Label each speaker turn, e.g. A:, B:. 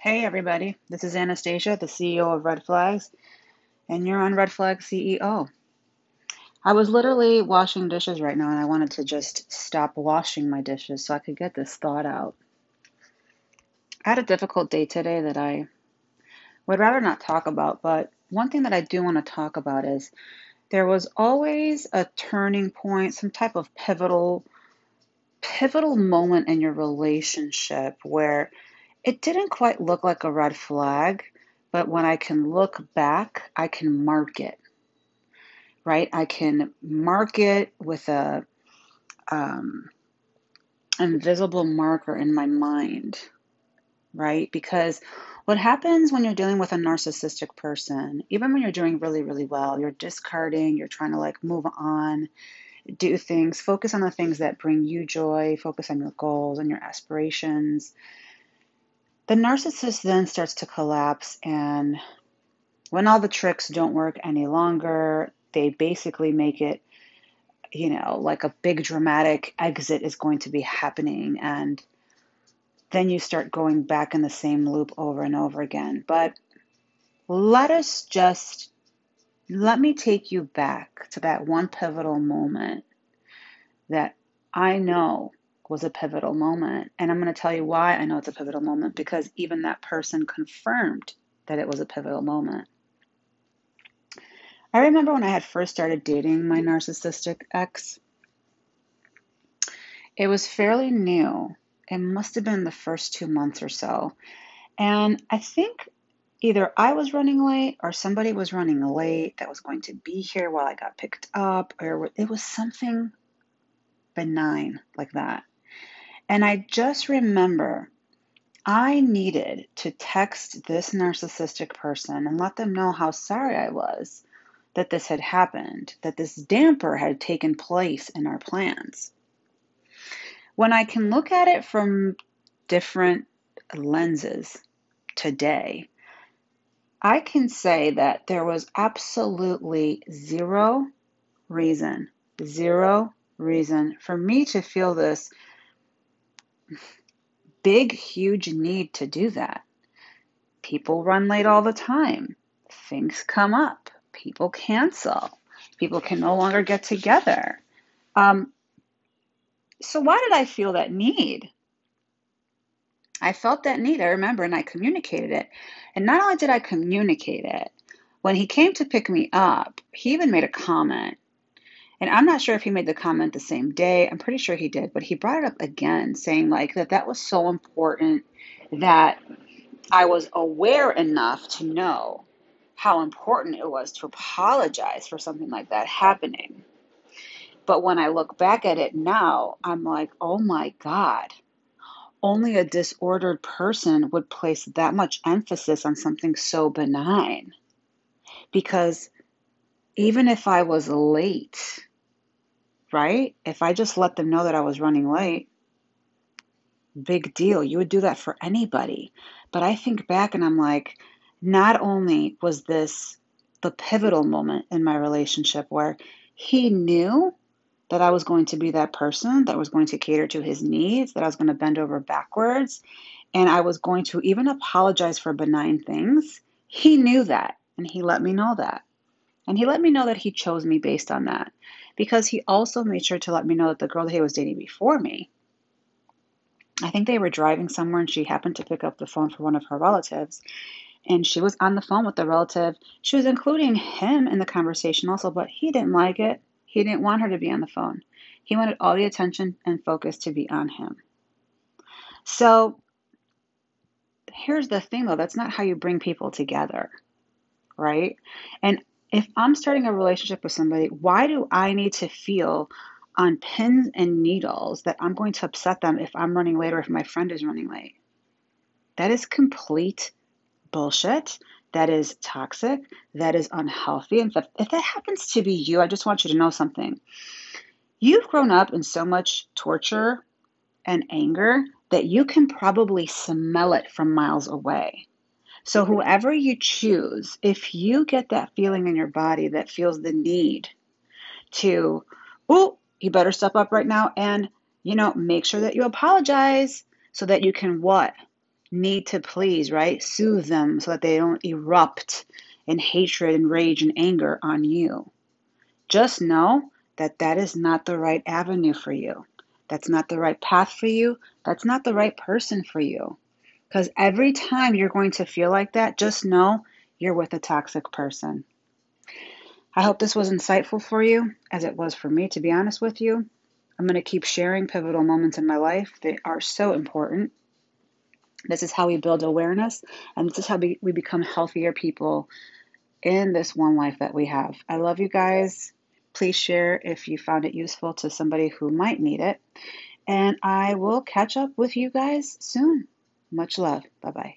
A: Hey, everybody. This is Anastasia, the CEO of Red Flags, and you're on Red Flag CEO. I was literally washing dishes right now, and I wanted to just stop washing my dishes so I could get this thought out. I had a difficult day today that I would rather not talk about, but one thing that I do want to talk about is there was always a turning point, some type of pivotal pivotal moment in your relationship where it didn't quite look like a red flag, but when I can look back, I can mark it, right? I can mark it with a um, invisible marker in my mind, right? Because what happens when you're dealing with a narcissistic person, even when you're doing really, really well, you're discarding, you're trying to like move on, do things, focus on the things that bring you joy, focus on your goals and your aspirations the narcissist then starts to collapse, and when all the tricks don't work any longer, they basically make it, you know, like a big dramatic exit is going to be happening. And then you start going back in the same loop over and over again. But let us just, let me take you back to that one pivotal moment that I know was a pivotal moment. And I'm going to tell you why I know it's a pivotal moment because even that person confirmed that it was a pivotal moment. I remember when I had first started dating my narcissistic ex, it was fairly new. It must have been the first two months or so. And I think either I was running late or somebody was running late that was going to be here while I got picked up, or it was something benign like that. And I just remember I needed to text this narcissistic person and let them know how sorry I was that this had happened, that this damper had taken place in our plans. When I can look at it from different lenses today, I can say that there was absolutely zero reason, zero reason for me to feel this big, huge need to do that. People run late all the time. Things come up. People cancel. People can no longer get together. Um, so, why did I feel that need? I felt that need, I remember, and I communicated it. And not only did I communicate it, when he came to pick me up, he even made a comment and I'm not sure if he made the comment the same day. I'm pretty sure he did, but he brought it up again, saying like that that was so important that I was aware enough to know how important it was to apologize for something like that happening. But when I look back at it now, I'm like, oh my God, only a disordered person would place that much emphasis on something so benign. Because even if I was late, right? If I just let them know that I was running late, big deal. You would do that for anybody. But I think back and I'm like, not only was this the pivotal moment in my relationship where he knew that I was going to be that person that was going to cater to his needs, that I was going to bend over backwards, and I was going to even apologize for benign things. He knew that, and he let me know that. And he let me know that he chose me based on that because he also made sure to let me know that the girl that he was dating before me, I think they were driving somewhere and she happened to pick up the phone for one of her relatives. And she was on the phone with the relative. She was including him in the conversation also, but he didn't like it. He didn't want her to be on the phone. He wanted all the attention and focus to be on him. So here's the thing though that's not how you bring people together, right? And if I'm starting a relationship with somebody, why do I need to feel on pins and needles that I'm going to upset them if I'm running late or if my friend is running late? That is complete bullshit. That is toxic. That is unhealthy. And if, that happens to be you, I just want you to know something. You've grown up in so much torture and anger that you can probably smell it from miles away. So, mm-hmm. whoever you choose, if you get that feeling in your body that feels the need to, oh, you better step up right now and, you know, make sure that you apologize so that you can what? need to please, right? Soothe them so that they don't erupt in hatred and rage and anger on you. Just know that that is not the right avenue for you. That's not the right path for you. That's not the right person for you. Because every time you're going to feel like that, just know you're with a toxic person. I hope this was insightful for you, as it was for me, to be honest with you. I'm going to keep sharing pivotal moments in my life. They are so important. This is how we build awareness, and this is how we, we become healthier people in this one life that we have. I love you guys. Please share if you found it useful to somebody who might need it. And I will catch up with you guys soon. Much love. Bye bye.